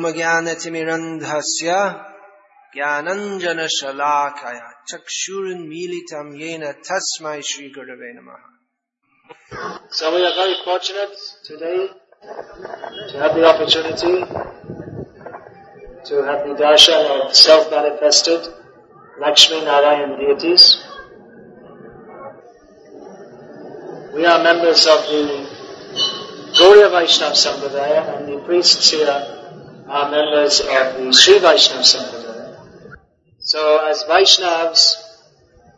ओम ज्ञानतिमिरन्धस्य ज्ञानञ्जनशलाकया चक्षुरुन्मीलितं येन तस्मै श्रीगुरवे नमः So we are very fortunate today to have the opportunity to have the darshan of self-manifested Lakshmi Narayan deities. We are members of the Gauriya Vaishnava Sampradaya and the priests here are members of the Sri Vaishnava Sampradaya. So as Vaishnavas,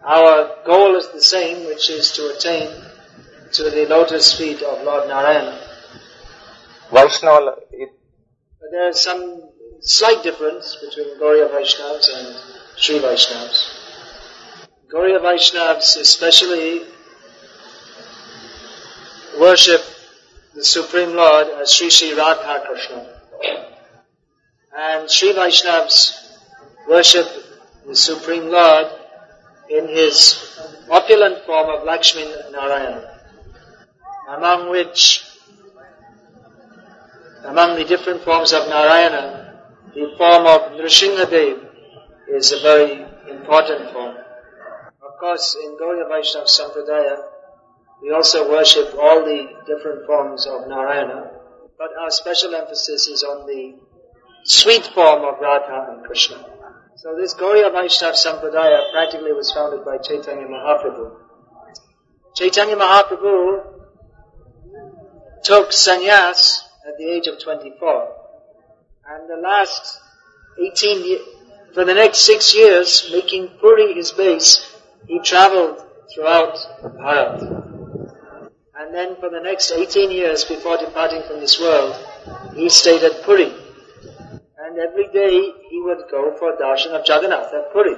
our goal is the same, which is to attain to the lotus feet of Lord Narayana. Vaishnava. It... But there is some slight difference between Gauriya Vaishnavas and Sri Vaishnavas. Gauriya Vaishnavas especially worship the Supreme Lord as Sri Sri Radha Krishna. And Sri Vaishnavas worship the Supreme Lord in his opulent form of Lakshmi Narayana, among which among the different forms of Narayana, the form of Nrsimhadev is a very important form. Of course, in Gauriya Vaishnava Sampradaya, we also worship all the different forms of Narayana, but our special emphasis is on the sweet form of Radha and Krishna. So this Gauriya Vaishnava Sampradaya practically was founded by Chaitanya Mahaprabhu. Chaitanya Mahaprabhu took sannyas at the age of 24. And the last 18 years, for the next six years, making Puri his base, he traveled throughout Bharat. And then for the next 18 years before departing from this world, he stayed at Puri. And every day he would go for darshan of Jagannath at Puri.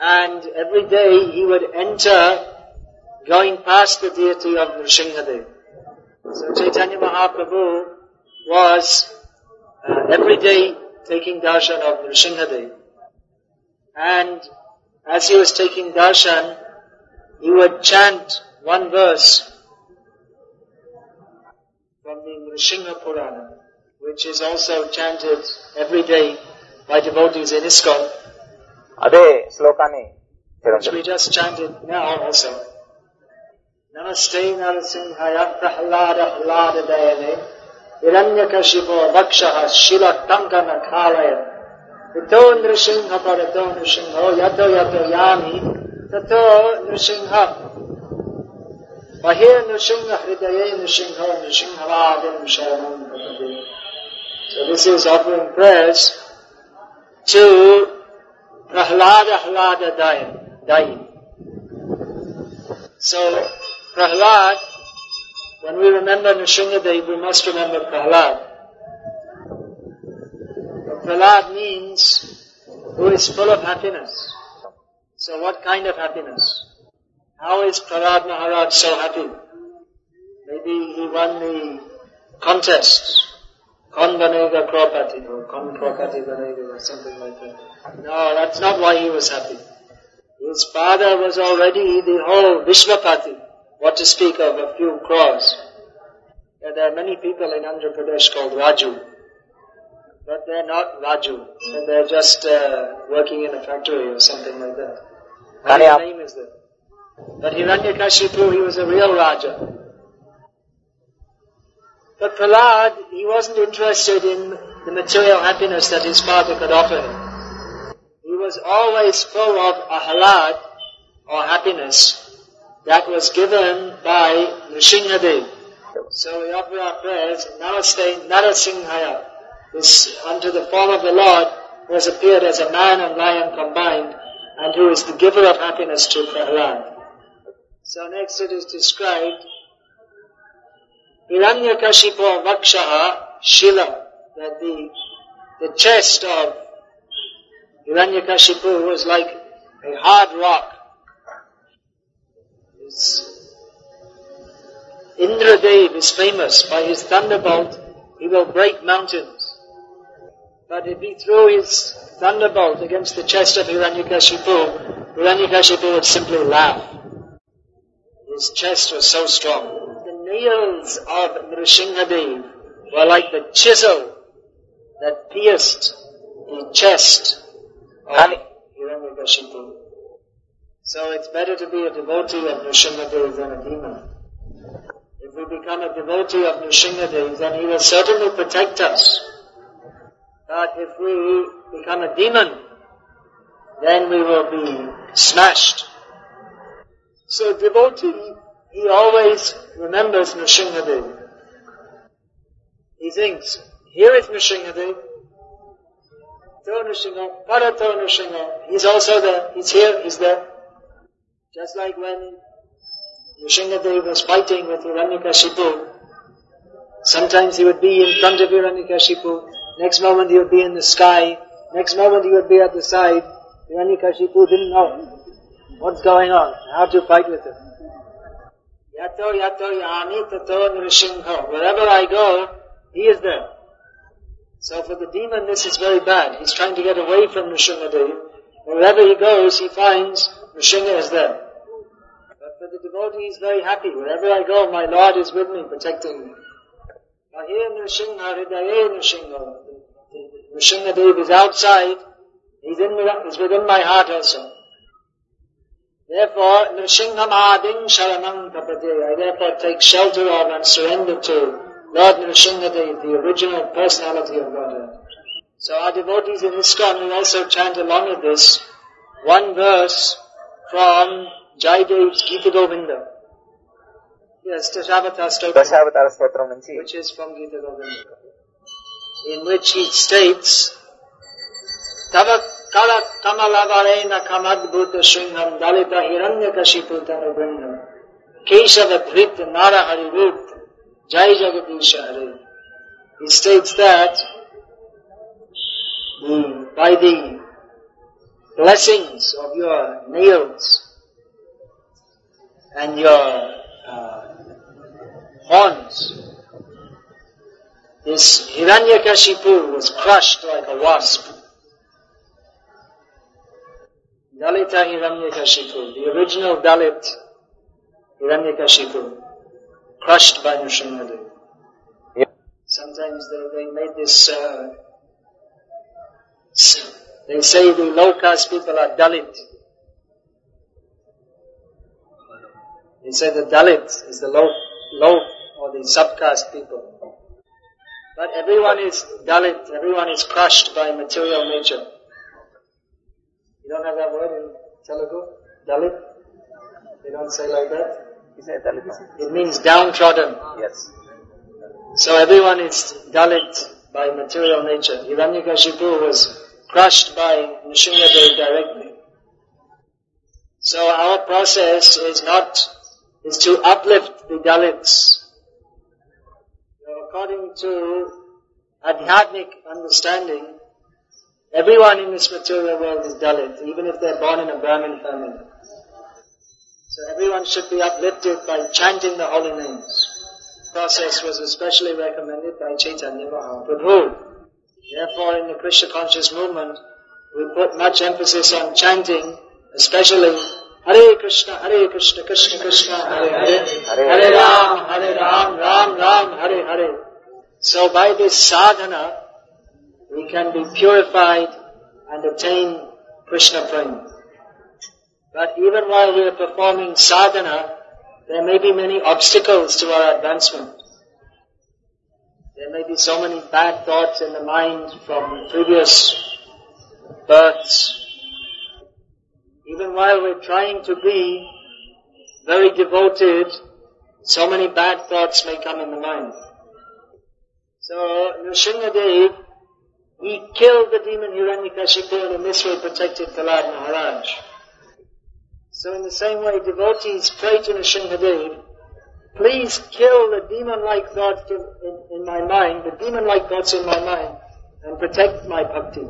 And every day he would enter going past the deity of Nrsimhadev. So Chaitanya Mahaprabhu was uh, every day taking darshan of Nrsimhadev. And as he was taking darshan, he would chant one verse from the Nrsimha Purana, which is also chanted every day by devotees in ISKCON, అదే శ్లోకాన్ని చేయడం which we just chanted now also. Namaste Narasimhaya Prahlada Hlada Dayane Hiranyakashipo Vakshaha Shila Kankana Kalaya Ito Nrsimha Parato Nrsimha Yato Yato Yami Tato Nrsimha Bahir Nrsimha Hridaye Nrsimha Nrsimha Vadim Sharanam Bhakti. this is offering prayers to Prahlada Hlada Dayan. Dayan. So Prahlad, when we remember Nrsimhadev, we must remember Prahlad. Prahlad means who is full of happiness. So what kind of happiness? How is Prahlad Maharaj so happy? Maybe he won the contest. Kon banega Crorepati or Kon Crorepati banega or something like that. No, that's not why he was happy. His father was already the whole Vishwapati. What to speak of a few crores. There are many people in Andhra Pradesh called Raju. But they're not Raju. And they're just uh, working in a factory or something like that. What name is that? But Hiranyakashipu, he was a real Raja. But Prahlad, he wasn't interested in the material happiness that his father could offer him. He was always full of ahlad, or happiness, that was given by Nrsimhadev. So we offer our prayers, Namaste Narasimhaya, this unto the form of the Lord, who has appeared as a man and lion combined, and who is the giver of happiness to Prahlad. So next it is described, Hiranyakashipo Vakshaha Shila, that the, the chest of Hiranyakashipu was like a hard rock. His Indradev is famous by his thunderbolt, he will break mountains. But if he threw his thunderbolt against the chest of Hiranyakashipu, Hiranyakashipu would simply laugh. His chest was so strong. The nails of Nrsimhadev were like the chisel that pierced the chest of Hiranyakashipu. So it's better to be a devotee of Nrsimhadev than a demon. If we become a devotee of Nrsimhadev, then he will certainly protect us. But if we become a demon, then we will be smashed. So devotee, he always remembers Nrsimhadev. He thinks, here is Nrsimhadev, To Nrsimha, Parato Nrsimha, he's also there, he's here, he's there. Just like when Nrsimhadev was fighting with Hiranyakashipu, sometimes he would be in front of Hiranyakashipu, next moment he would be in the sky, next moment he would be at the side. Hiranyakashipu didn't know what's going on, how to fight with him. Yato yato yani tato nrsimha. Wherever I go, he is there. So for the demon this is very bad. He's trying to get away from Nrsimhadev. Wherever he goes, he finds Nrsimha is there. But for the devotee, he's very happy. Wherever I go, my Lord is with me, protecting me. Nrsimha. Nrsimhadev is outside. He's in, he's within my heart also. Therefore, Nrsingamading Sharanam I Therefore, take shelter of and surrender to Lord Nrsingadev, the original personality of Godhead. So our devotees in ISKCON will also chant along with this one verse from Jaidev's Gita Govinda. Yes, Dashavatara Stotram, which is from Gita Govinda, in which he states, Tava kala kamalavarena kamadbhuta shringham dalita hiranyakashipu tanubringham Keshava dhrit nara harirut jai jagadisha hare. He states that the, by the blessings of your nails and your uh, horns, this Hiranyakashipu was crushed like a wasp. Dalita Hiranyakashipu, the original Dalit Hiranyakashipu, crushed by Nrsimhadev. Yep. Sometimes they, they made this, uh, they say the low caste people are Dalit. They say the Dalit is the low, low or the subcaste people. But everyone is Dalit, everyone is crushed by material nature. You don't have that word in Telugu? Dalit? They don't say like that? It means downtrodden. Yes. So everyone is Dalit by material nature. Hiranyakashipu was crushed by Nrsimhadev directly. So our process is not, is to uplift the Dalits. So according to Adhyatmic understanding, everyone in this material world is Dalit, even if they're born in a Brahmin family. So everyone should be uplifted by chanting the holy names process was especially recommended by Chaitanya Mahaprabhu. Therefore, in the Krishna conscious movement, we put much emphasis on chanting, especially Hare Krishna, Hare Krishna, Krishna Krishna, Hare Hare, Hare Ram, Hare Ram, Ram Ram, Hare Hare. So by this sadhana, we can be purified and attain Krishna prema. But even while we are performing sadhana, there may be many obstacles to our advancement. There may be so many bad thoughts in the mind from previous births. Even while we're trying to be very devoted, so many bad thoughts may come in the mind. So, Nrsimhadev, killed the demon Hiranyakashipu and in this way protected Prahlad Maharaj. So in the same way, devotees pray to Nrsimhadev, please kill the demon-like thoughts in, in, in my mind, the demon-like thoughts in my mind, and protect my bhakti.